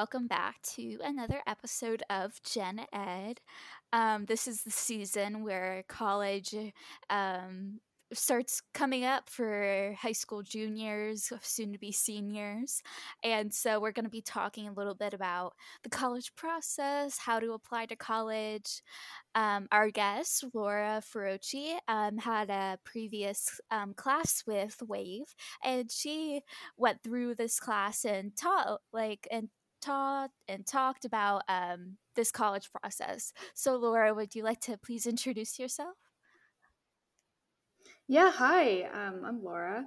welcome back to another episode of Gen Ed. Um, this is the season where college um, starts coming up for high school juniors, soon to be seniors. And so we're going to be talking a little bit about the college process, how to apply to college. Um, our guest, Laura Ferrucci, um, had a previous um, class with Wave, and she went through this class and taught, like, and taught and talked about um, this college process. So, Laura, would you like to please introduce yourself? Yeah, hi, um, I'm Laura.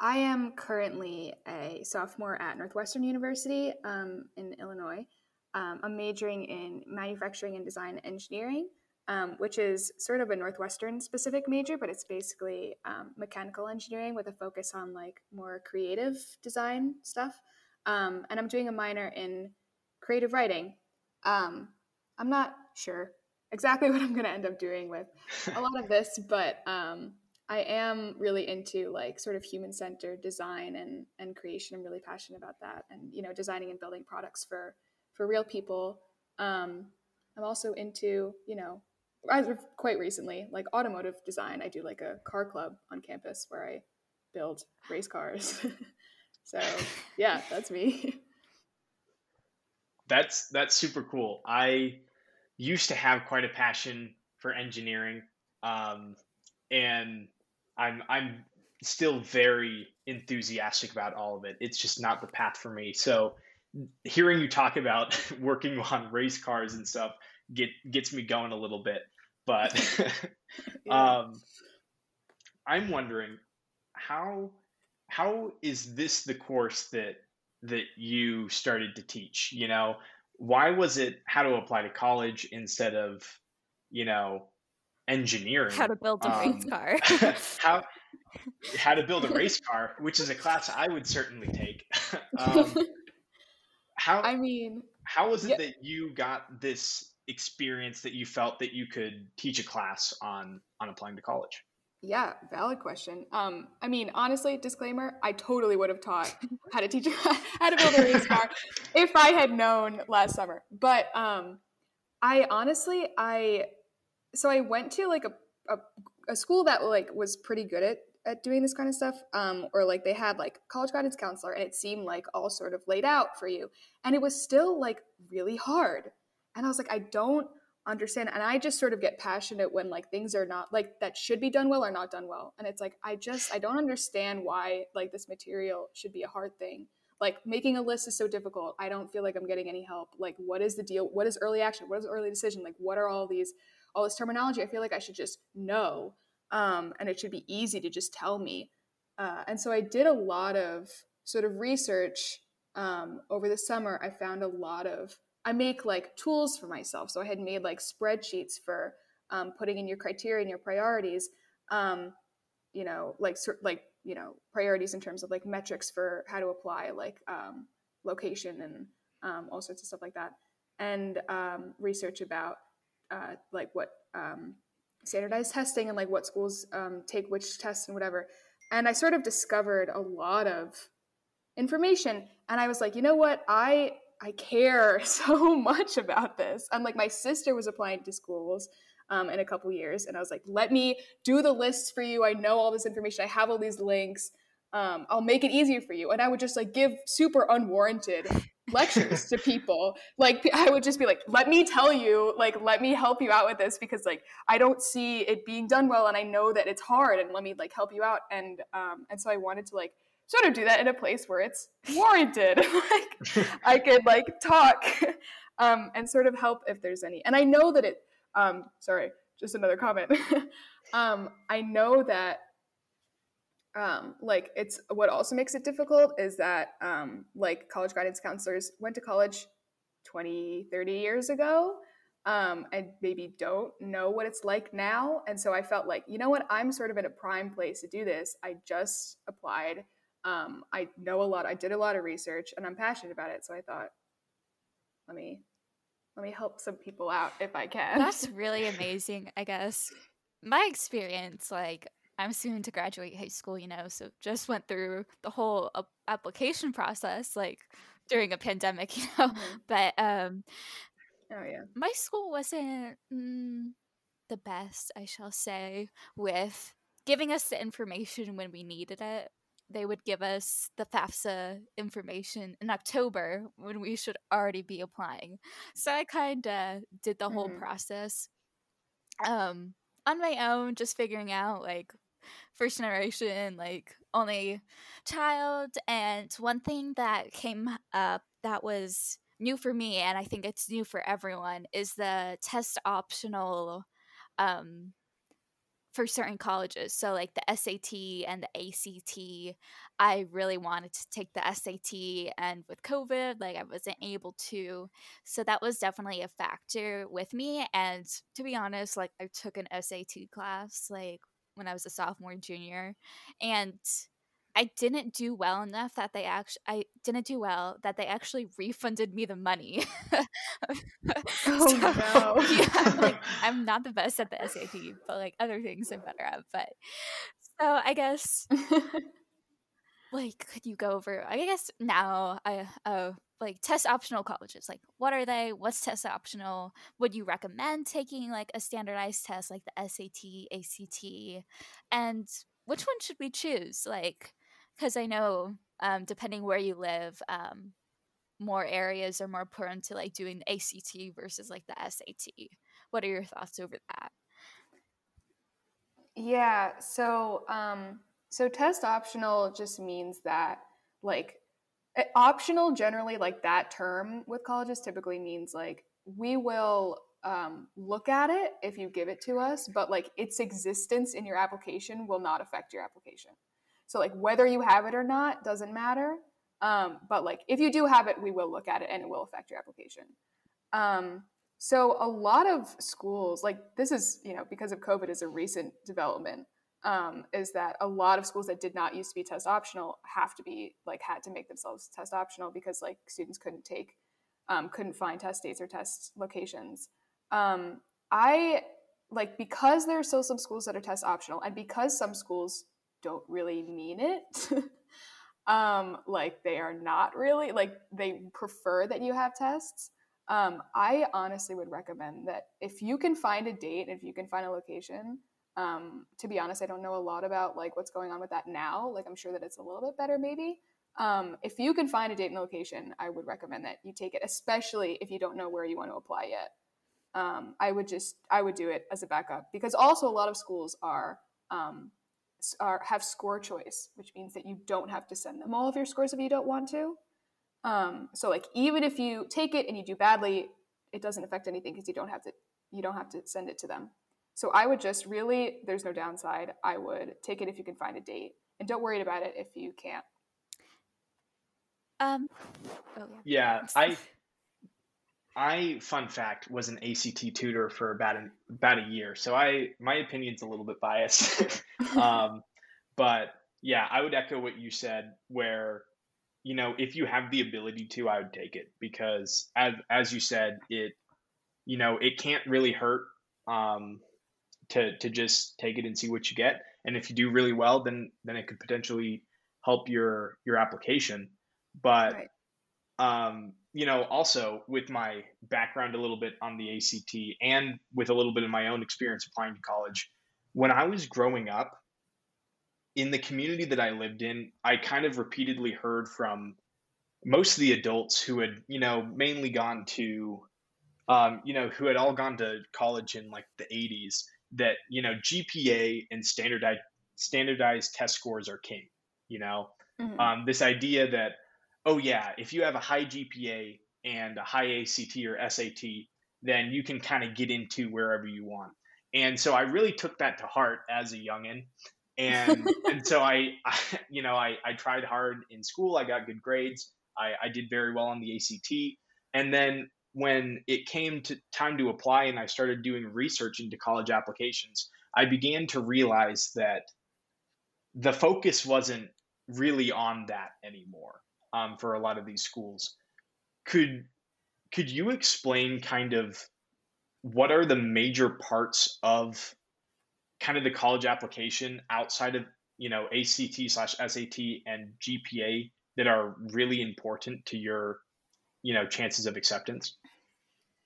I am currently a sophomore at Northwestern University um, in Illinois. Um, I'm majoring in manufacturing and design engineering, um, which is sort of a Northwestern specific major, but it's basically um, mechanical engineering with a focus on like more creative design stuff. Um, and I'm doing a minor in creative writing. Um, I'm not sure exactly what I'm going to end up doing with a lot of this, but um, I am really into like sort of human centered design and and creation. I'm really passionate about that, and you know, designing and building products for for real people. Um, I'm also into you know, as of quite recently, like automotive design. I do like a car club on campus where I build race cars. so yeah, that's me. That's that's super cool. I used to have quite a passion for engineering. Um, and I'm I'm still very enthusiastic about all of it. It's just not the path for me. So hearing you talk about working on race cars and stuff get gets me going a little bit. But yeah. um, I'm wondering how how is this the course that that you started to teach? You know, why was it how to apply to college instead of you know engineering. How to build a um, race car. how how to build a race car, which is a class I would certainly take. um, how I mean, how was it yeah. that you got this experience that you felt that you could teach a class on on applying to college? Yeah, valid question. Um, I mean, honestly, disclaimer: I totally would have taught how to teach how to build a race car if I had known last summer. But um, I honestly, I so I went to like a, a, a school that like was pretty good at at doing this kind of stuff um, or like they had like college guidance counselor and it seemed like all sort of laid out for you and it was still like really hard and i was like i don't understand and i just sort of get passionate when like things are not like that should be done well or not done well and it's like i just i don't understand why like this material should be a hard thing like making a list is so difficult i don't feel like i'm getting any help like what is the deal what is early action what is early decision like what are all these all this terminology. I feel like I should just know, um, and it should be easy to just tell me. Uh, and so I did a lot of sort of research um, over the summer. I found a lot of I make like tools for myself. So I had made like spreadsheets for um, putting in your criteria and your priorities. Um, you know, like like you know priorities in terms of like metrics for how to apply like um, location and um, all sorts of stuff like that, and research about uh, like what um, standardized testing and like what schools um, take which tests and whatever. And I sort of discovered a lot of information, and I was like, you know what, I I care so much about this. And like my sister was applying to schools. Um, in a couple years, and I was like, "Let me do the lists for you. I know all this information. I have all these links. Um, I'll make it easier for you." And I would just like give super unwarranted lectures to people. Like I would just be like, let me tell you, like let me help you out with this because like I don't see it being done well and I know that it's hard and let me like help you out. And um and so I wanted to like sort of do that in a place where it's warranted. like I could like talk um and sort of help if there's any. And I know that it um sorry, just another comment. um I know that um, like it's what also makes it difficult is that um, like college guidance counselors went to college 20 30 years ago um, and maybe don't know what it's like now and so i felt like you know what i'm sort of in a prime place to do this i just applied um, i know a lot i did a lot of research and i'm passionate about it so i thought let me let me help some people out if i can that's really amazing i guess my experience like I'm soon to graduate high school, you know, so just went through the whole application process like during a pandemic, you know. Mhm. But um, Oh yeah. my school wasn't mm, the best, I shall say, with giving us the information when we needed it. They would give us the FAFSA information in October when we should already be applying. So I kind of did the whole Mhm. process um, on my own, just figuring out like first generation, like only child. And one thing that came up that was new for me, and I think it's new for everyone, is the test optional um, for certain colleges. So, like the SAT and the ACT, I really wanted to take the SAT, and with COVID, like I wasn't able to. So, that was definitely a factor with me. And to be honest, like I took an SAT class, like when I was a sophomore, junior, and I didn't do well enough that they actually I didn't do well that they actually refunded me the money. Oh, So, no. yeah, like I'm not the best at the SAT, but like other things I'm better at. But so I guess like could you go over I guess now I uh like test optional colleges like what are they what's test optional would you recommend taking like a standardized test like the SAT ACT and which one should we choose like cuz I know um depending where you live um more areas are more prone to like doing the ACT versus like the SAT what are your thoughts over that Yeah, so um so test optional just means that like eh, optional generally like that term with colleges typically means like we will um, look at it if you give it to us, but like its existence in your application will not affect your application. So like whether you have it or not doesn't matter. Um, but like if you do have it, we will look at it and it will affect your application. Um, so a lot of schools, like this is, you know, because of COVID is a recent development, um, is that a lot of schools that did not used to be test optional have to be like had to make themselves test optional because like students couldn't take, um, couldn't find test dates or test locations. Um, I like because there are still some schools that are test optional, and because some schools don't really mean it. um, like they are not really like they prefer that you have tests um, I honestly would recommend that if you can find a date, and if you can find a location, um, to be honest, I don't know a lot about like what's going on with that now. Like I'm sure that it's a little bit better maybe. Um, if you can find a date and location, I would recommend that you take it, especially if you don't know where you want to apply yet. Um, I would just I would do it as a backup because also a lot of schools are um, are have score choice, which means that you don't have to send them all of your scores if you don't want to. Um, so like even if you take it and you do badly, it doesn't affect anything because you don't have to you don't have to send it to them. So I would just really there's no downside. I would take it if you can find a date, and don't worry about it if you can't. um oh Yeah, I I fun fact was an ACT tutor for about an, about a year, so I my opinion's a little bit biased. um, but yeah, I would echo what you said. Where you know, if you have the ability to, I would take it because as as you said, it you know it can't really hurt um, to to just take it and see what you get. And if you do really well, then then it could potentially help your your application. But Right. Um, you know, also with my background a little bit on the ACT and with a little bit of my own experience applying to college, when I was growing up, in the community that I lived in, I kind of repeatedly heard from most of the adults who had, you know, mainly gone to, um, you know, who had all gone to college in like the 80s that, you know, GPA and standardized standardized test scores are king, you know, Mhm. um, this idea that oh yeah if you have a high gpa and a high act or sat then you can kind of get into wherever you want. And so i really took that to heart as a youngin and and so I, I you know I, I tried hard in school i got good grades I, I did very well on the act and then when it came to time to apply and i started doing research into college applications i began to realize that the focus wasn't really on that anymore um, for a lot of these schools. Could could you explain kind of what are the major parts of kind of the college application outside of you know ACT slash SAT and GPA that are really important to your you know chances of acceptance?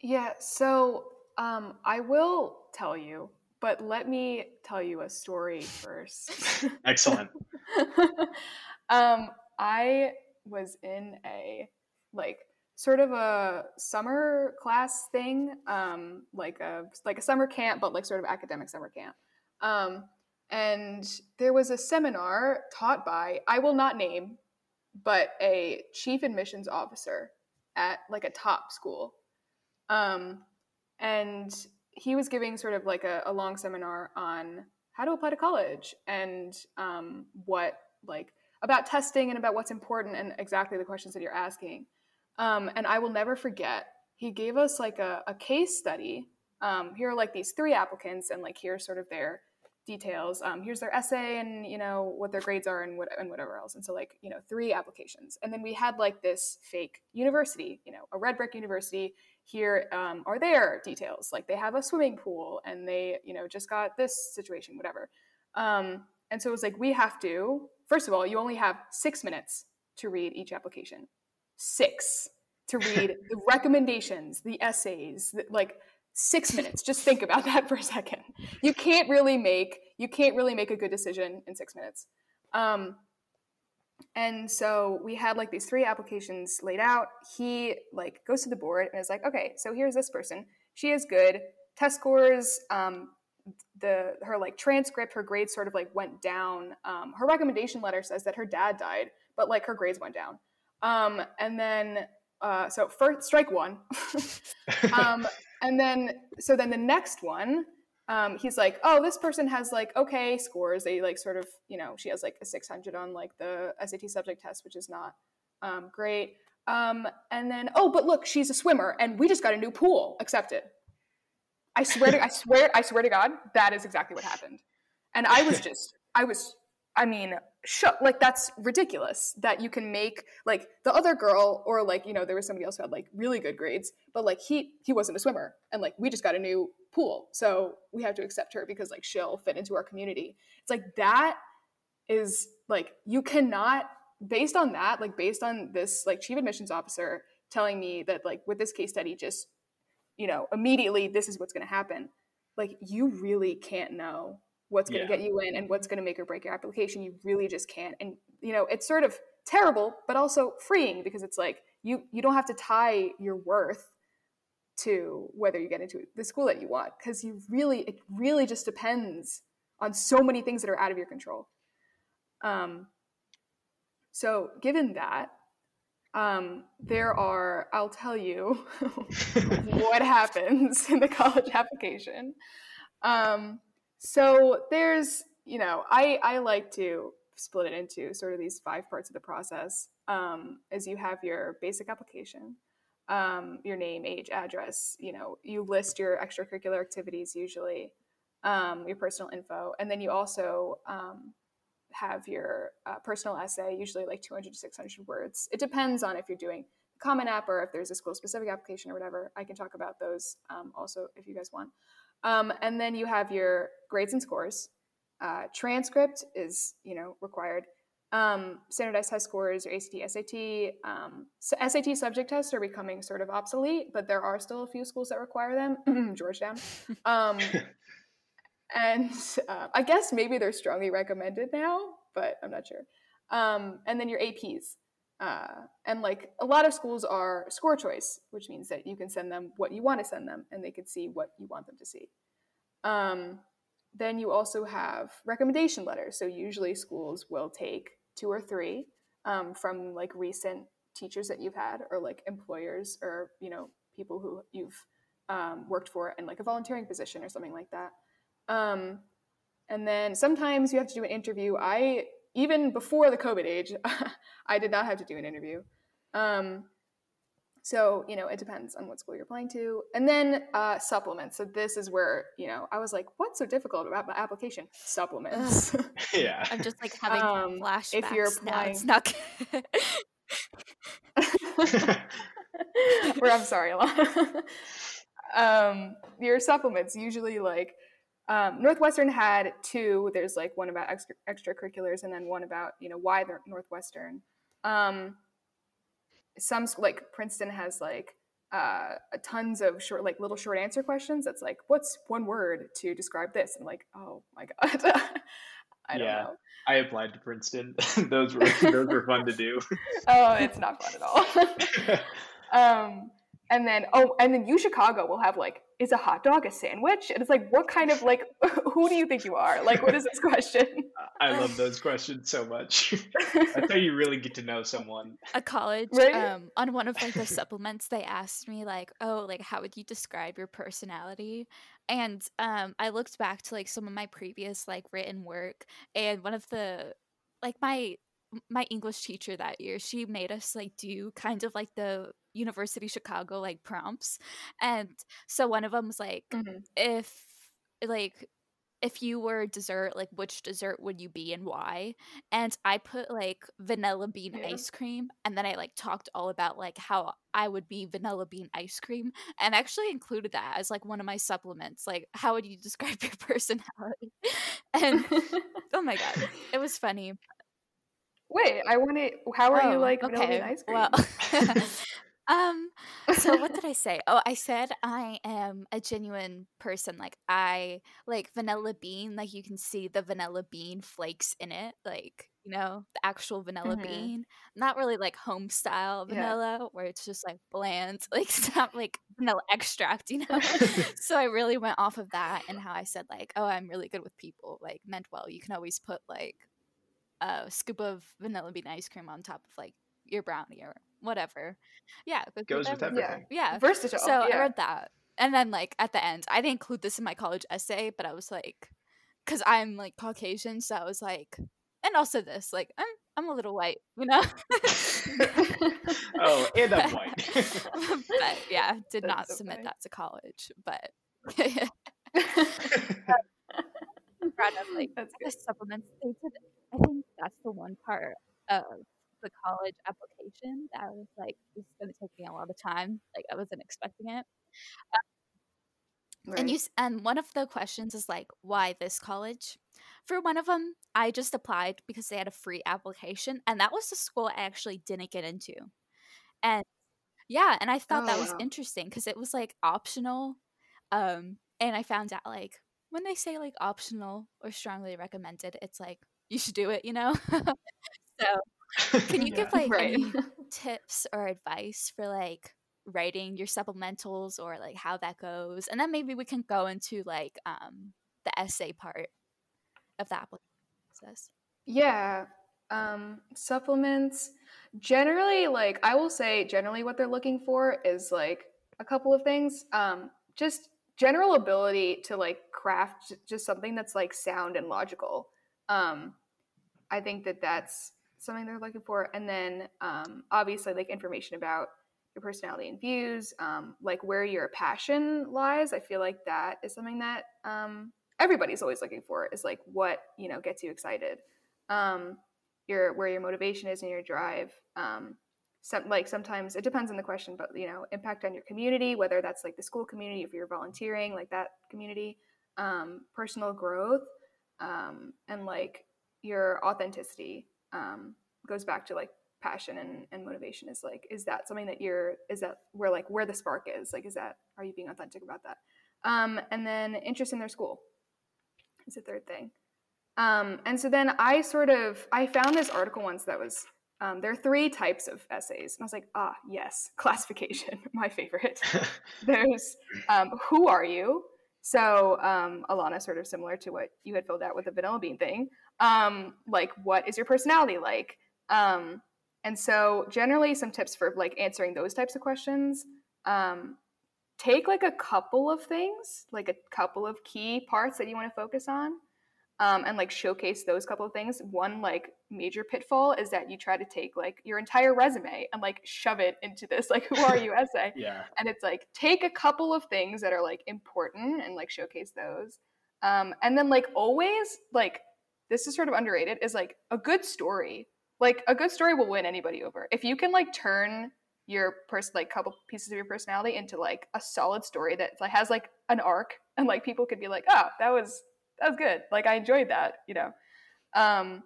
Yeah, so um, I will tell you, but let me tell you a story first. Excellent. um, I was in a like sort of a summer class thing, um, like a like a summer camp, but like sort of academic summer camp. Um, and there was a seminar taught by I will not name, but a chief admissions officer at like a top school. Um, and he was giving sort of like a, a long seminar on how to apply to college and um, what like about testing and about what's important and exactly the questions that you're asking. Um, and I will never forget, he gave us like a, a case study. Um, here are like these three applicants, and like here's sort of their details. Um, here's their essay and you know what their grades are and what and whatever else. And so like you know three applications, and then we had like this fake university, you know, a red brick university. Here um, are their details. Like they have a swimming pool and they you know just got this situation, whatever. Um, and so it was like we have to. First of all, you only have six minutes to read each application. Six to read the recommendations, the essays, the, like six minutes. Just think about that for a second. You can't really make you can't really make a good decision in six minutes. Um, and so we had like these three applications laid out. He like goes to the board and is like okay so here's this person. She is good. Test scores um, the her like transcript her grades sort of like went down. Um, her recommendation letter says that her dad died but like her grades went down. Um, and then uh, so first strike one. Um, and then so then the next one um, he's like oh this person has like okay scores. They like sort of you know she has like a 600 on like the sat subject test which is not um, great. Um, and then oh but look she's a swimmer and we just got a new pool. Accepted i swear to i swear i swear to god that is exactly what happened. And i was just i was i mean shook like that's ridiculous that you can make like the other girl or like you know there was somebody else who had like really good grades but like he he wasn't a swimmer and like we just got a new pool. So we have to accept her because like she'll fit into our community. It's like that is like you cannot based on that like based on this like chief admissions officer telling me that like with this case study just you know immediately this is what's going to happen like you really can't know what's going to yeah. get you in and what's going to make or break your application. You really just can't. And you know, it's sort of terrible, but also freeing because it's like you you don't have to tie your worth to whether you get into the school that you want because you really it really just depends on so many things that are out of your control. Um, so given that, um, there are I'll tell you what happens in the college application. Um, so there's, you know, I, I like to split it into sort of these five parts of the process. Um, as you have your basic application, um, your name, age, address, you know, you list your extracurricular activities usually, um, your personal info, and then you also um, have your uh, personal essay, usually like 200 to 600 words. It depends on if you're doing Common App or if there's a school specific application or whatever. I can talk about those um, also if you guys want. Um, and then you have your grades and scores. Uh, transcript is you know required. Um, standardized test scores, your ACT, SAT. Um, so SAT subject tests are becoming sort of obsolete, but there are still a few schools that require them. Georgetown. Um, and uh, I guess maybe they're strongly recommended now, but I'm not sure. Um, and then your APs. Uh, and like a lot of schools are score choice, which means that you can send them what you want to send them and they can see what you want them to see. Um, then you also have recommendation letters. So usually schools will take two or three um, from like recent teachers that you've had or like employers or, you know, people who you've um, worked for in like a volunteering position or something like that. Um, and then sometimes you have to do an interview. I even before the COVID age, I did not have to do an interview. Um, so, you know, it depends on what school you're applying to. And then uh, supplements. So this is where, you know, I was like, what's so difficult about my application? Supplements. yeah. I'm just like having um, flashbacks. If you're applying. Now. It's not Where I'm sorry, Alana. um, your supplements usually like um, Northwestern had two. There's like one about extra, extracurriculars and then one about you know why Northwestern. Um, some like Princeton has like uh, tons of short, like little short answer questions. That's like, what's one word to describe this? And like, oh my god, I don't Yeah. know. I applied to Princeton. those were those were fun to do. Oh, it's not fun at all. um, and then oh, and then U Chicago will have like, is a hot dog a sandwich? And it's like, what kind of like, who do you think you are? Like, what is this question? I love those questions so much. That's how you really get to know someone. A college, Right? um, on one of like the supplements, they asked me like, "Oh, like how would you describe your personality?" And um, I looked back to like some of my previous like written work, and one of the like my my English teacher that year, she made us like do kind of like the University of Chicago like prompts, and so one of them was like, Mhm. if like if you were a dessert like which dessert would you be and why and i put like vanilla bean Yeah. ice cream and then i like talked all about like how i would be vanilla bean ice cream and actually included that as like one of my supplements like how would you describe your personality and oh my god it was funny Wait, I want to. How are you Oh, like vanilla bean ice cream? Well, um, so what did I say? Oh, I said I am a genuine person. Like I like vanilla bean. Like you can see the vanilla bean flakes in it. Like you know the actual vanilla Mhm. bean. Not really like home style Yeah. vanilla where it's just like bland. Like it's not like vanilla extract. You know. so I really went off of that and how I said like, oh, I'm really good with people. Like meant well. You can always put like a scoop of vanilla bean ice cream on top of like your brownie or whatever. Yeah, with Goes with everything. Yeah. Versatile. So I read that, and then like at the end, I didn't include this in my college essay, but I was like, because I'm like Caucasian, so I was like, and also this, like, I'm I'm a little white, you know. Oh, and I'm white. but yeah, did That's not so submit funny. that to college, but. proud of like That's the good. supplements i think that's the one part of the college application that i was like this is going to take me a lot of time like i wasn't expecting it. And you and one of the questions is like why this college? For one of them i just applied because they had a free application and that was the school i actually didn't get into. And yeah and i thought Oh, that was wow. interesting because it was like optional um and i found out like when they say like optional or strongly recommended it's like you should do it you know? So can you give like right. any tips or advice for like writing your supplementals or like how that goes and then maybe we can go into like um the essay part of the application process Yeah. Um, supplements generally like I will say generally what they're looking for is like a couple of things. Um, just general ability to like craft just something that's like sound and logical. Um, I think that that's something they're looking for. And then um, obviously like information about your personality and views, um, like where your passion lies. I feel like that is something that um, everybody's always looking for is like what you know gets you excited um, your where your motivation is and your drive. Um, some like sometimes it depends on the question, but you know, impact on your community, whether that's like the school community, if you're volunteering, like that community, um, personal growth, um, and like your authenticity um, goes back to like passion and, and motivation is like is that something that you're is that where like where the spark is like is that are you being authentic about that um, and then interest in their school is the third thing um, and so then I sort of I found this article once that was um, there are three types of essays, and I was like, ah, yes, classification, my favorite. There's um, who are you? So um, Alana, sort of similar to what you had filled out with the vanilla bean thing. Um, like, what is your personality like? Um, and so generally, some tips for like answering those types of questions. Um, take like a couple of things, like a couple of key parts that you want to focus on um, and like showcase those couple of things. One like major pitfall is that you try to take like your entire resume and like shove it into this like who are you essay, yeah. and it's like take a couple of things that are like important and like showcase those, um, and then like always like this is sort of underrated is like a good story. Like a good story will win anybody over. If you can like turn your person like couple pieces of your personality into like a solid story that like has like an arc and like people could be like oh that was that was good. Like i enjoyed that you know? Um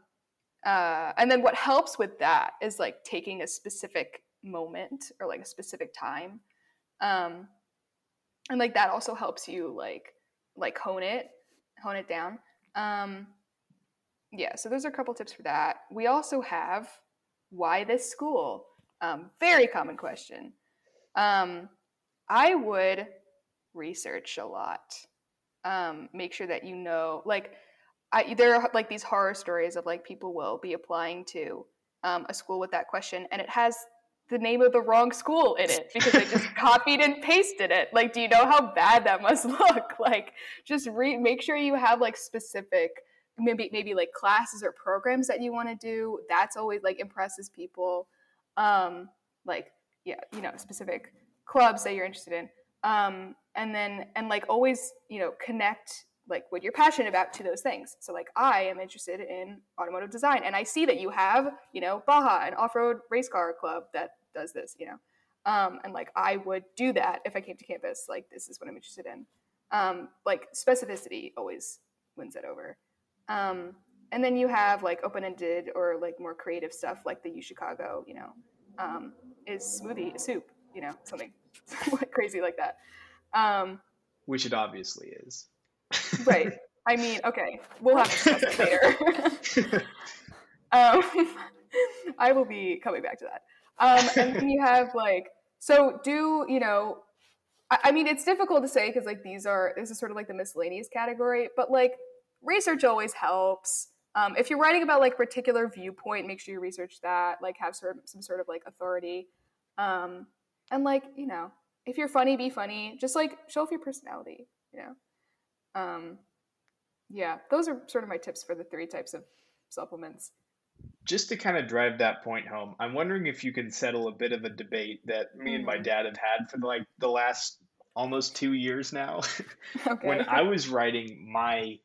uh and then what helps with that is like taking a specific moment or like a specific time. Um and like that also helps you like like hone it hone it down. Um yeah so those are a couple tips for that we also have why this school um, very common question um, i would research a lot um, make sure that you know like I, there are like these horror stories of like people will be applying to um, a school with that question and it has the name of the wrong school in it because they just copied and pasted it. Like, do you know how bad that must look? Like, just re- make sure you have like specific, maybe maybe like classes or programs that you want to do. That's always like impresses people. Um, like, yeah, you know, specific clubs that you're interested in. Um, and then and like always, you know, connect like what you're passionate about to those things. So like I am interested in automotive design and I see that you have, you know, Baja, an off-road race car club that does this, you know. Um, and like I would do that if I came to campus. Like this is what I'm interested in. Um, like specificity always wins it over. Um, and then you have like open-ended or like more creative stuff like the U Chicago, you know, um, is smoothie soup, you know, something crazy like that. Um, Which it obviously is. right. I mean, okay, we'll have to discuss it later. um, I will be coming back to that. Um, and then you have like, so do, you know, I, I mean, it's difficult to say because like these are, this is sort of like the miscellaneous category, but like research always helps. Um, if you're writing about like particular viewpoint, make sure you research that, like have sort of, some sort of like authority. Um, and like, you know, if you're funny, be funny. Just like show off your personality, you know? Um, yeah, those are sort of my tips for the three types of supplements just to kind of drive that point home, I'm wondering if you can settle a bit of a debate that me and my mm-hmm. dad have had for like the last almost two years now. Okay. when I was writing my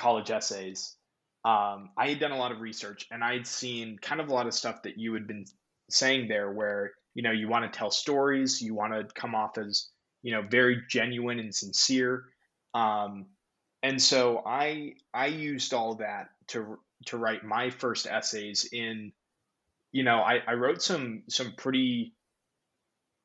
college essays, um, I had done a lot of research and I had seen kind of a lot of stuff that you had been saying there, where you know you want to tell stories, you want to come off as you know very genuine and sincere. Um, and so I I used all that to to write my first essays in you know I, I wrote some some pretty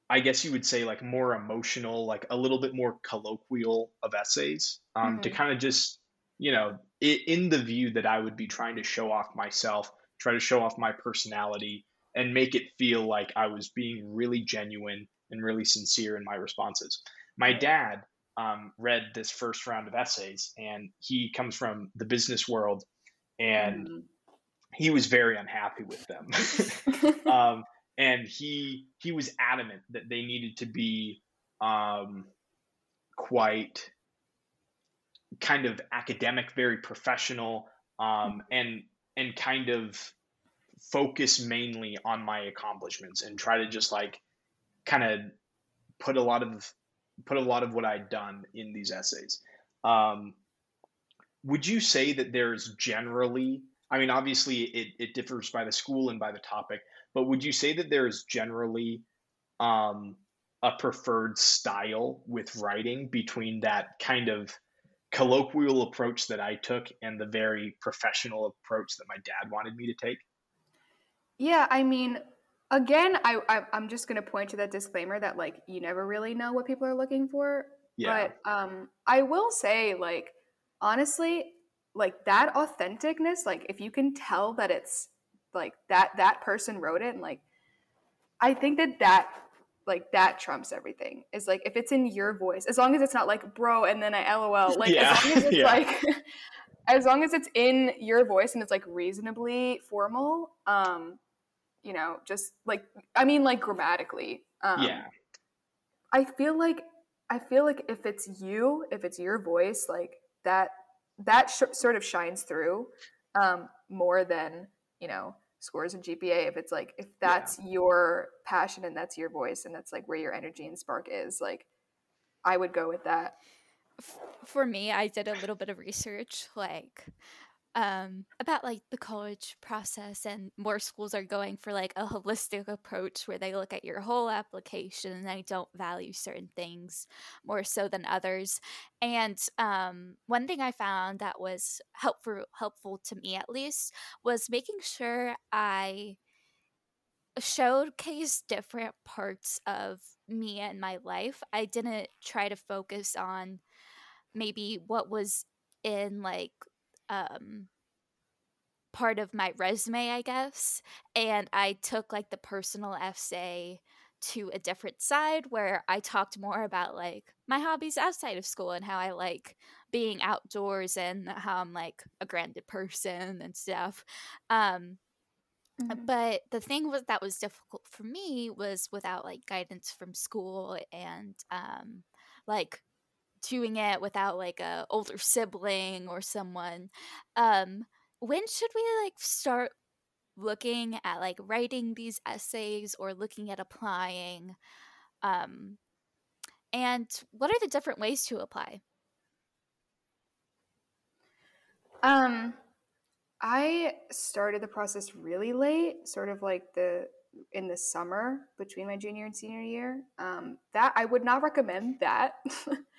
i guess you would say like more emotional like a little bit more colloquial of essays um, mm-hmm. to kind of just you know in the view that i would be trying to show off myself try to show off my personality and make it feel like i was being really genuine and really sincere in my responses my dad um, read this first round of essays and he comes from the business world and mm-hmm. he was very unhappy with them. um, and he he was adamant that they needed to be um, quite kind of academic, very professional, um, and and kind of focus mainly on my accomplishments and try to just like kind of put a lot of put a lot of what I'd done in these essays. Um, would you say that there's generally i mean obviously it, it differs by the school and by the topic but would you say that there's generally um, a preferred style with writing between that kind of colloquial approach that i took and the very professional approach that my dad wanted me to take yeah i mean again i, I i'm just going to point to that disclaimer that like you never really know what people are looking for yeah. but um i will say like honestly, like that authenticness, like if you can tell that it's like that that person wrote it and like I think that that like that trumps everything. Is like if it's in your voice, as long as it's not like bro and then I lol. Like yeah. as long as it's yeah. like as long as it's in your voice and it's like reasonably formal, um, you know, just like I mean like grammatically. Um yeah. I feel like I feel like if it's you, if it's your voice, like that that sh- sort of shines through um, more than you know scores and GPA. If it's like if that's yeah. your passion and that's your voice and that's like where your energy and spark is, like I would go with that. For me, I did a little bit of research, like um, about like the college process and more schools are going for like a holistic approach where they look at your whole application and they don't value certain things more so than others and um, one thing i found that was helpful helpful to me at least was making sure i showcased different parts of me and my life. I didn't try to focus on maybe what was in like um part of my resume, I guess. And I took like the personal essay to a different side where I talked more about like my hobbies outside of school and how I like being outdoors and how I'm like a grounded person and stuff. Um, mm-hmm. But the thing was that was difficult for me was without like guidance from school and um, like doing it without like a older sibling or someone. Um, when should we like start looking at like writing these essays or looking at applying um and what are the different ways to apply um i started the process really late sort of like the in the summer between my junior and senior year um that i would not recommend that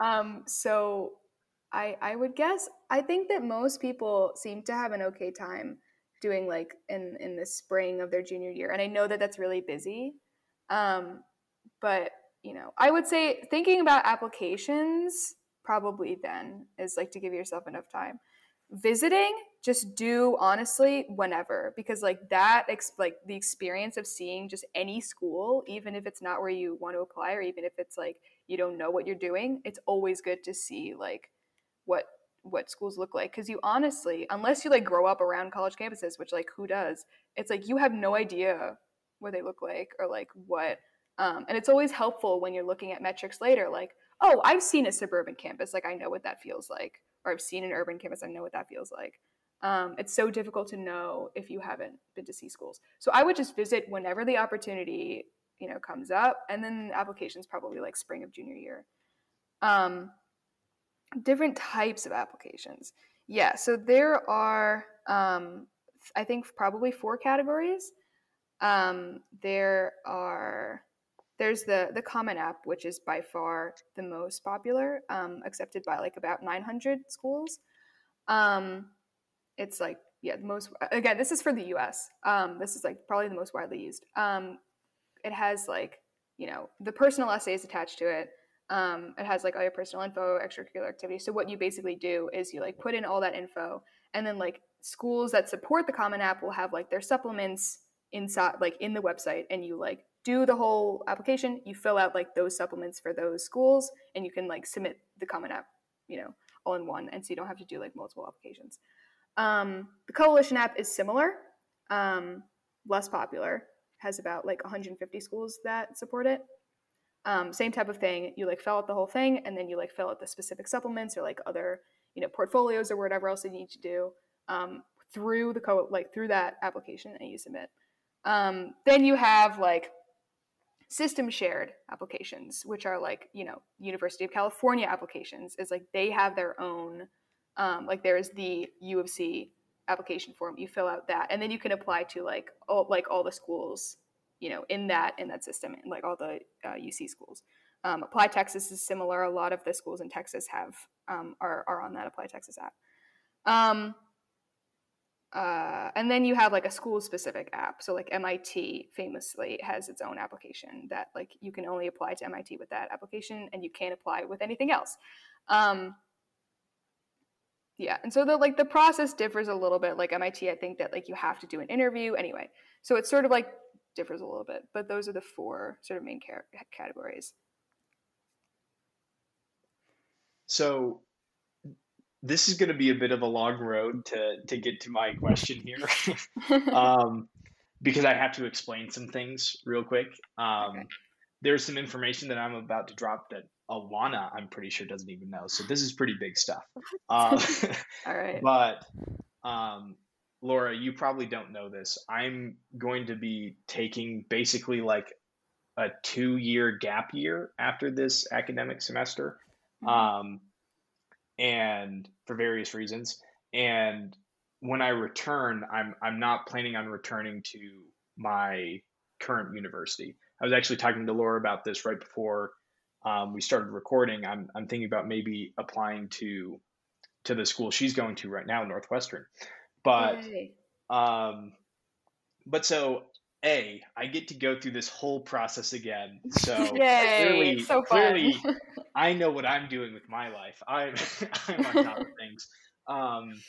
um so i i would guess i think that most people seem to have an okay time doing like in in the spring of their junior year and i know that that's really busy. Um, but you know i would say thinking about applications probably then is like to give yourself enough time. Visiting just do honestly whenever because like that ex- like the experience of seeing just any school even if it's not where you want to apply or even if it's like you don't know what you're doing it's always good to see like what what schools look like because you honestly unless you like grow up around college campuses which like who does it's like you have no idea what they look like or like what um, and it's always helpful when you're looking at metrics later like oh i've seen a suburban campus like i know what that feels like or i've seen an urban campus i know what that feels like. Um, it's so difficult to know if you haven't been to see schools. So i would just visit whenever the opportunity you know comes up and then applications probably like spring of junior year um, different types of applications. Yeah, so there are, um, I think, probably four categories. Um, there are there's the the Common App, which is by far the most popular, um, accepted by like about 900 schools. Um, it's like yeah, the most again. This is for the U.S. Um, this is like probably the most widely used. It has like you know the personal essays attached to it. Um, it has like all your personal info, extracurricular activities. So what you basically do is you like put in all that info, and then like schools that support the Common App will have like their supplements inside, like in the website, and you like do the whole application. You fill out like those supplements for those schools, and you can like submit the Common App, you know, all in one, and so you don't have to do like multiple applications. Um, the Coalition app is similar, um, less popular, has about like 150 schools that support it. Um, same type of thing. You like fill out the whole thing, and then you like fill out the specific supplements or like other you know portfolios or whatever else you need to do um, through the co like through that application, that you submit. Um, then you have like system shared applications, which are like you know University of California applications. Is like they have their own um, like there's the U of C application form. You fill out that, and then you can apply to like all like all the schools you know in that in that system like all the uh, uc schools. Um, apply texas is similar. A lot of the schools in texas have um, are, are on that apply texas app. Um, uh, and then you have like a school specific app. So like mit famously has its own application that like you can only apply to mit with that application and you can't apply with anything else. Um, yeah and so the like the process differs a little bit like mit i think that like you have to do an interview anyway so it's sort of like differs a little bit, but those are the four sort of main categories. So this is going to be a bit of a long road to to get to my question here, um, because I have to explain some things real quick. Um, okay. There's some information that I'm about to drop that Alana, I'm pretty sure, doesn't even know. So this is pretty big stuff. Uh, All right. But um, Laura, you probably don't know this. I'm going to be taking basically like a two year gap year after this academic semester. Mm-hmm. Um, and for various reasons. And when I return, I'm I'm not planning on returning to my current university. I was actually talking to Laura about this right before um, we started recording. I'm I'm thinking about maybe applying to to the school she's going to right now, Northwestern. But Yay. um, but so a I get to go through this whole process again. So Yay, clearly, so clearly, I know what I'm doing with my life. I'm I'm on top of things. Um,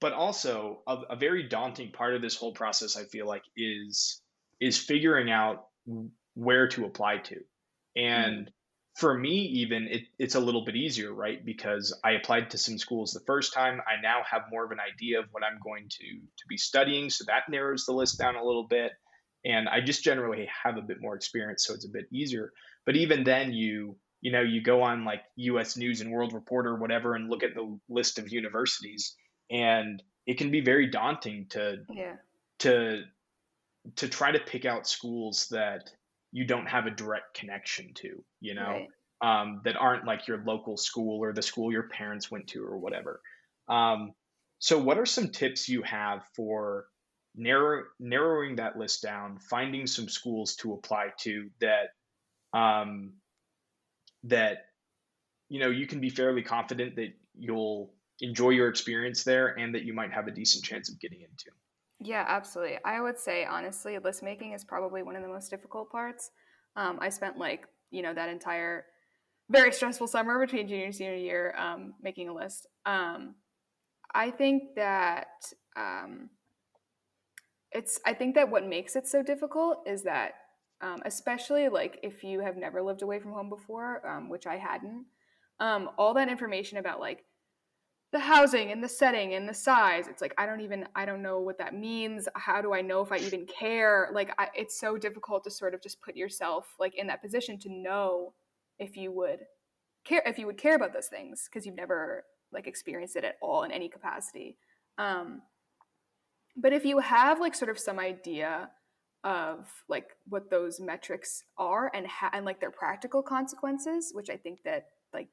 but also a, a very daunting part of this whole process, I feel like, is is figuring out where to apply to, and. For me even it, it's a little bit easier right? Because i applied to some schools the first time. I now have more of an idea of what i'm going to to be studying. So that narrows the list down a little bit. And i just generally have a bit more experience so it's a bit easier. But even then you you know you go on like us news and world report or whatever and look at the list of universities and it can be very daunting to yeah. to to try to pick out schools that you don't have a direct connection to, you know, right. um, that aren't like your local school or the school your parents went to or whatever. Um, so, what are some tips you have for narrow, narrowing that list down, finding some schools to apply to that um, that you know you can be fairly confident that you'll enjoy your experience there and that you might have a decent chance of getting into? Yeah, absolutely. I would say honestly, list making is probably one of the most difficult parts. Um, I spent like you know that entire very stressful summer between junior and senior year um, making a list. Um, I think that um, it's. I think that what makes it so difficult is that, um, especially like if you have never lived away from home before, um, which I hadn't, all that information about like the housing and the setting and the size it's like i don't even i don't know what that means. How do i know if i even care? Like I, it's so difficult to sort of just put yourself like in that position to know if you would care if you would care about those things because you've never like experienced it at all in any capacity. Um but if you have like sort of some idea of like what those metrics are and ha- and like their practical consequences which i think that like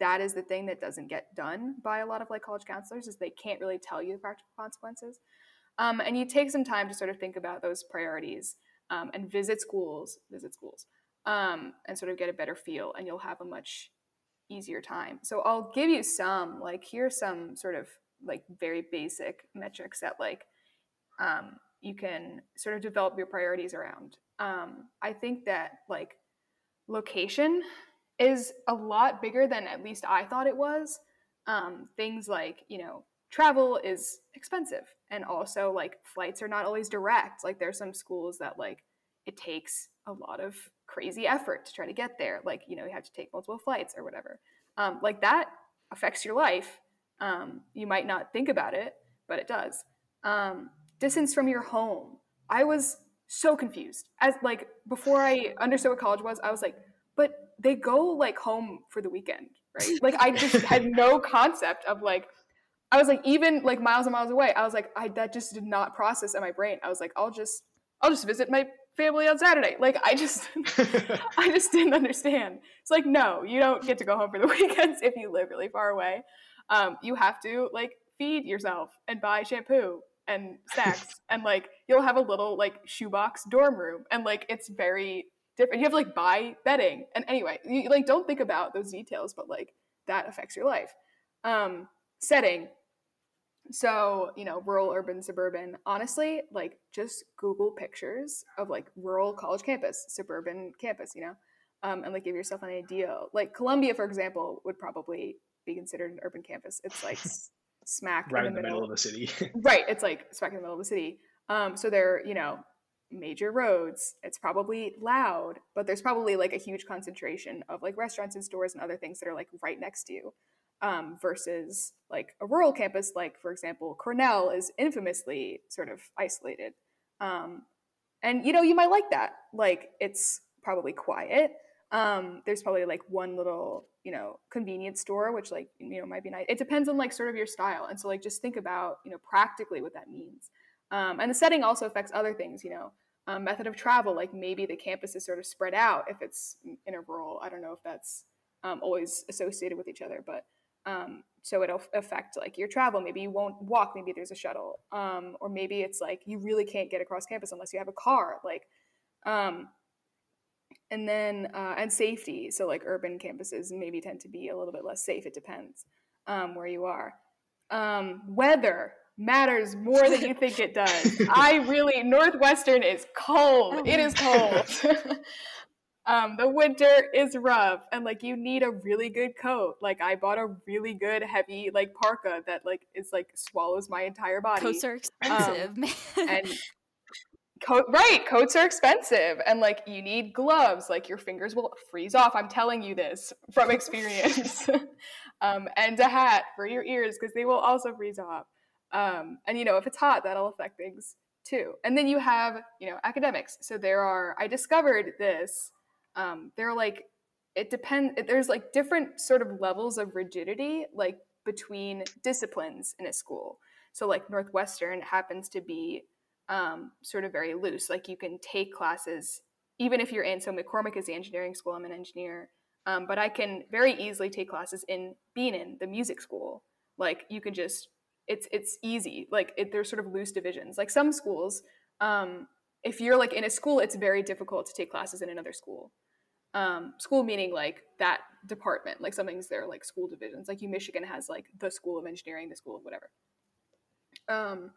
that is the thing that doesn't get done by a lot of like college counselors is they can't really tell you the practical consequences. Um, and you take some time to sort of think about those priorities um, and visit schools visit schools um, and sort of get a better feel and you'll have a much easier time. So i'll give you some like here's some sort of like very basic metrics that like um, you can sort of develop your priorities around. Um, i think that like location is a lot bigger than at least I thought it was. Um, things like, you know, travel is expensive and also like flights are not always direct. Like there's some schools that like it takes a lot of crazy effort to try to get there. Like, you know, you have to take multiple flights or whatever. Um, like that affects your life. Um, you might not think about it, but it does. Um, distance from your home. I was so confused. As like before I understood what college was, I was like, but they go like home for the weekend, right? Like I just had no concept of like I was like even like miles and miles away. I was like I that just did not process in my brain. I was like I'll just I'll just visit my family on Saturday. Like I just I just didn't understand. It's like no, you don't get to go home for the weekends if you live really far away. Um, you have to like feed yourself and buy shampoo and snacks and like you'll have a little like shoebox dorm room and like it's very different. You have to like buy bedding. And anyway, you like don't think about those details, but like that affects your life. Um, setting. So, you know, rural, urban, suburban. Honestly, like just Google pictures of like rural college campus, suburban campus, you know, um, and like give yourself an idea. Like Columbia, for example, would probably be considered an urban campus. It's like smack right in the, middle. middle of the city. right. It's like smack in the middle of the city. Um, so they're, you know, major roads. It's probably loud, but there's probably like a huge concentration of like restaurants and stores and other things that are like right next to you. Um, versus like a rural campus, like for example, Cornell is infamously sort of isolated. Um, and you know, you might like that. Like it's probably quiet. Um, there's probably like one little, you know, convenience store, which like, you know, might be nice. It depends on like sort of your style. And so like just think about, you know, practically what that means. Um, and the setting also affects other things, you know, um, method of travel, like maybe the campus is sort of spread out if it's in a rural. I don't know if that's um, always associated with each other, but um, so it'll affect like your travel. Maybe you won't walk, maybe there's a shuttle, um, or maybe it's like you really can't get across campus unless you have a car. Like, um, and then uh, and safety. So like urban campuses maybe tend to be a little bit less safe. It depends where you are. weather matters more than you think it does. I really Northwestern is cold. It is cold. um, the winter is rough, and like you need a really good coat. Like I bought a really good heavy like parka that like is like swallows my entire body. Coats are expensive, um, and coat right coats are expensive and like you need gloves like your fingers will freeze off i'm telling you this from experience um, and a hat for your ears because they will also freeze off um, and you know if it's hot that'll affect things too and then you have you know academics so there are i discovered this um, they're like it depends there's like different sort of levels of rigidity like between disciplines in a school so like northwestern happens to be um, sort of very loose. Like you can take classes, even if you're in, so McCormick is the engineering school, I'm an engineer, um, but I can very easily take classes in Bienen, the music school. Like you can just, it's it's easy. Like it, there's sort of loose divisions. Like some schools, um, if you're like in a school, it's very difficult to take classes in another school. Um, school meaning like that department, like something's there, like school divisions. Like you Michigan has like the School of Engineering, the School of whatever. Um,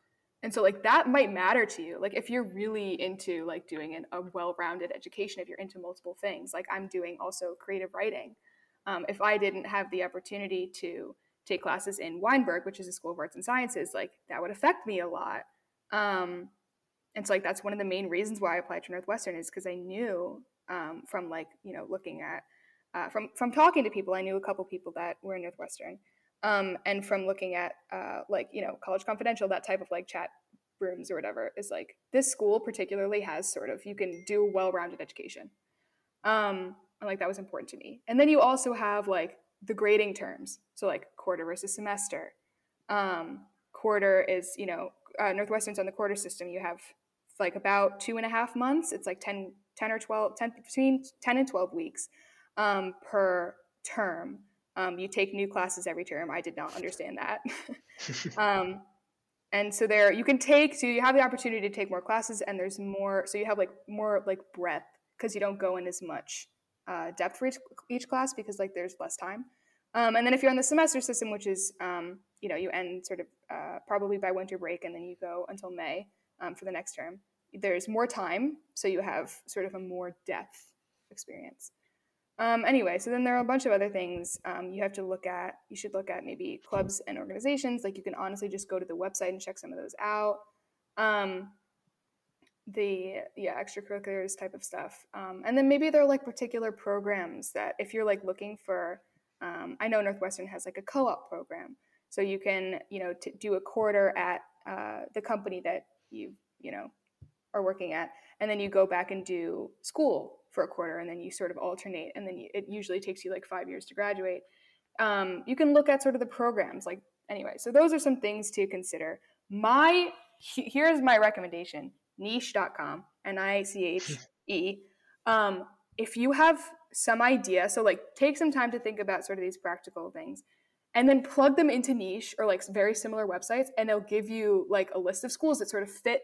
and so like that might matter to you like if you're really into like doing an, a well-rounded education if you're into multiple things like i'm doing also creative writing um, if i didn't have the opportunity to take classes in weinberg which is a school of arts and sciences like that would affect me a lot. Um, and so like that's one of the main reasons why i applied to northwestern is because i knew um, from like you know looking at uh, from from talking to people i knew a couple people that were in northwestern. Um, and from looking at uh, like you know college confidential that type of like chat rooms or whatever is like this school particularly has sort of you can do a well-rounded education. Um, and like that was important to me. And then you also have like the grading terms. So like quarter versus semester. Um, quarter is you know uh, northwestern's on the quarter system. You have like about two and a half months. It's like 10, 10 or 12 10 between 10 and 12 weeks um, per term. Um, you take new classes every term. I did not understand that. um, and so there, you can take, so you have the opportunity to take more classes, and there's more, so you have like more like breadth because you don't go in as much uh, depth for each, each class because like there's less time. Um, and then if you're on the semester system, which is, um, you know, you end sort of uh, probably by winter break and then you go until May um, for the next term, there's more time. So you have sort of a more depth experience. Um, anyway, so then there are a bunch of other things um, you have to look at. You should look at maybe clubs and organizations. Like you can honestly just go to the website and check some of those out. Um, the yeah extracurriculars type of stuff, um, and then maybe there are like particular programs that if you're like looking for. Um, I know Northwestern has like a co-op program, so you can you know t- do a quarter at uh, the company that you you know are working at, and then you go back and do school for a quarter and then you sort of alternate and then you, it usually takes you like five years to graduate um, you can look at sort of the programs like anyway so those are some things to consider my here's my recommendation niche.com n-i-c-h-e um, if you have some idea so like take some time to think about sort of these practical things and then plug them into niche or like very similar websites and they'll give you like a list of schools that sort of fit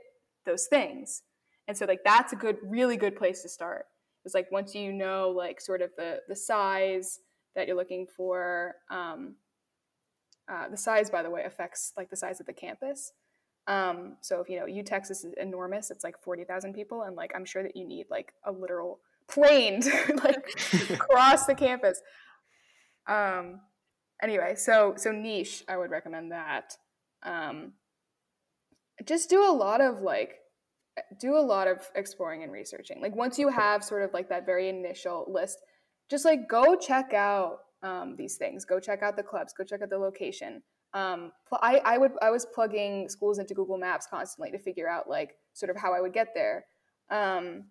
those things. And so like that's a good really good place to start. Is like once you know like sort of the the size that you're looking for um, uh, the size by the way affects like the size of the campus um, so if you know u texas is enormous it's like 40000 people and like i'm sure that you need like a literal plane to like cross the campus um, anyway so so niche i would recommend that um, just do a lot of like do a lot of exploring and researching. Like once you have sort of like that very initial list, just like go check out um, these things. Go check out the clubs. Go check out the location. Um, I, I would I was plugging schools into Google Maps constantly to figure out like sort of how I would get there. Um,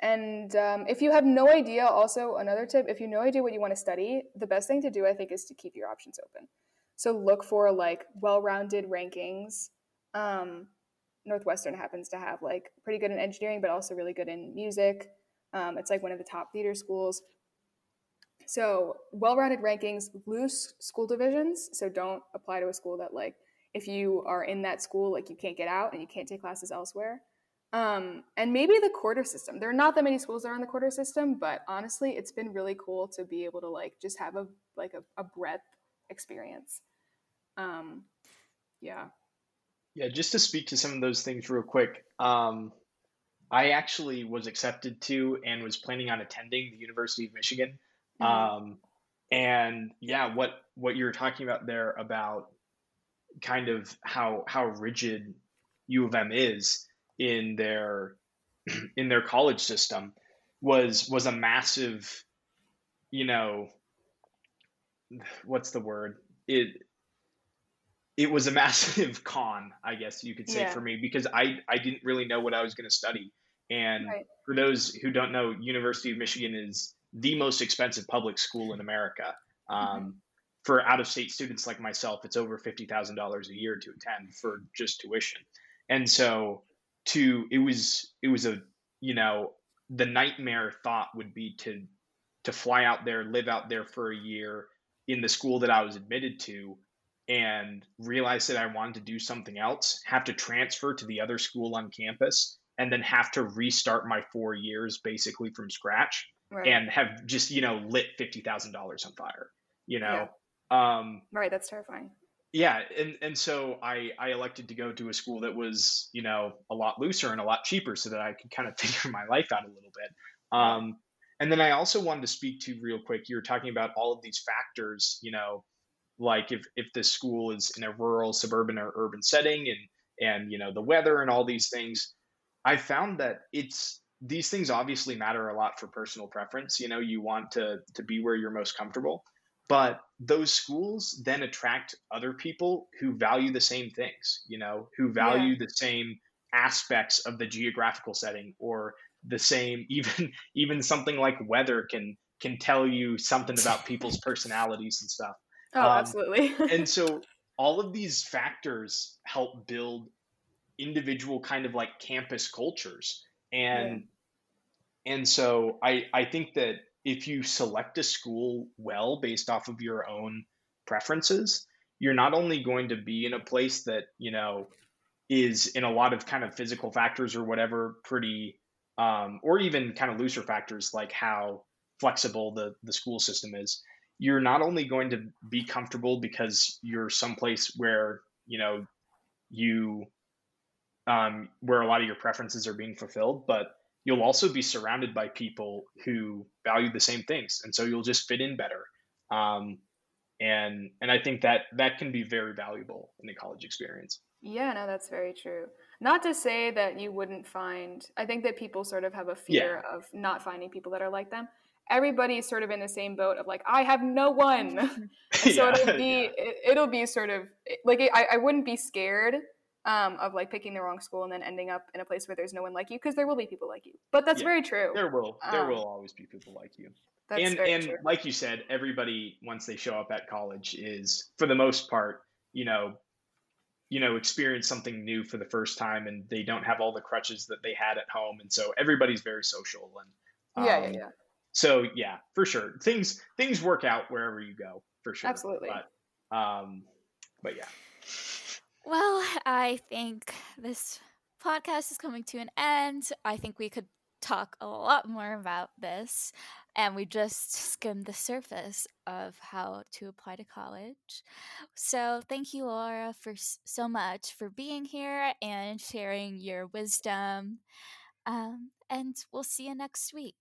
and um, if you have no idea, also another tip: if you no idea what you want to study, the best thing to do I think is to keep your options open. So look for like well-rounded rankings. Um, Northwestern happens to have like pretty good in engineering, but also really good in music. Um, it's like one of the top theater schools. So well-rounded rankings, loose school divisions. So don't apply to a school that like if you are in that school, like you can't get out and you can't take classes elsewhere. Um, and maybe the quarter system. There are not that many schools that are in the quarter system, but honestly, it's been really cool to be able to like just have a like a, a breadth experience. Um, Yeah. Yeah, just to speak to some of those things real quick. Um, I actually was accepted to and was planning on attending the University of Michigan. Mm-hmm. Um, and yeah, what what you're talking about there about kind of how how rigid U of M is in their in their college system was was a massive, you know, what's the word? It it was a massive con, I guess you could say yeah. for me because I I didn't really know what I was going to study. And right. for those who don't know, University of Michigan is the most expensive public school in America. Mm-hmm. Um, mm-hmm. For out of state students like myself, it's over fifty thousand dollars a year to attend for just tuition. And so to it was it was a you know the nightmare thought would be to to fly out there, live out there for a year in the school that I was admitted to, and realize that I wanted to do something else, have to transfer to the other school on campus, and then have to restart my four years basically from scratch right. and have just, you know, lit $50,000 on fire, you know? Yeah. Um, right. That's terrifying. Yeah. And, and so I, I elected to go to a school that was, you know, a lot looser and a lot cheaper so that I could kind of figure my life out a little bit. Um, and then I also wanted to speak to real quick. You were talking about all of these factors, you know, like if if the school is in a rural, suburban, or urban setting, and and you know the weather and all these things. I found that it's these things obviously matter a lot for personal preference. You know, you want to to be where you're most comfortable, but those schools then attract other people who value the same things. You know, who value yeah. the same aspects of the geographical setting or the same even even something like weather can can tell you something about people's personalities and stuff. Oh, um, absolutely. and so all of these factors help build individual kind of like campus cultures. And yeah. and so I I think that if you select a school well based off of your own preferences, you're not only going to be in a place that, you know, is in a lot of kind of physical factors or whatever pretty um, or even kind of looser factors like how flexible the, the school system is you're not only going to be comfortable because you're someplace where you know you um, where a lot of your preferences are being fulfilled but you'll also be surrounded by people who value the same things and so you'll just fit in better. Um, and and i think that that can be very valuable in the college experience. Yeah no that's very true. Not to say that you wouldn't find i think that people sort of have a fear yeah. of not finding people that are like them. Everybody's sort of in the same boat of like i have no one. So yeah, it'll be yeah. it, will be sort of like I, I wouldn't be scared um, of like picking the wrong school and then ending up in a place where there's no one like you because there will be people like you but that's yeah, very true there will there um, will always be people like you and and true. like you said everybody once they show up at college is for the most part you know you know experience something new for the first time and they don't have all the crutches that they had at home and so everybody's very social and um, yeah yeah yeah so yeah, for sure. Things things work out wherever you go, for sure. Absolutely. But um but yeah. Well, I think this podcast is coming to an end. I think we could talk a lot more about this and we just skimmed the surface of how to apply to college. So, thank you Laura for so much for being here and sharing your wisdom. Um, and we'll see you next week.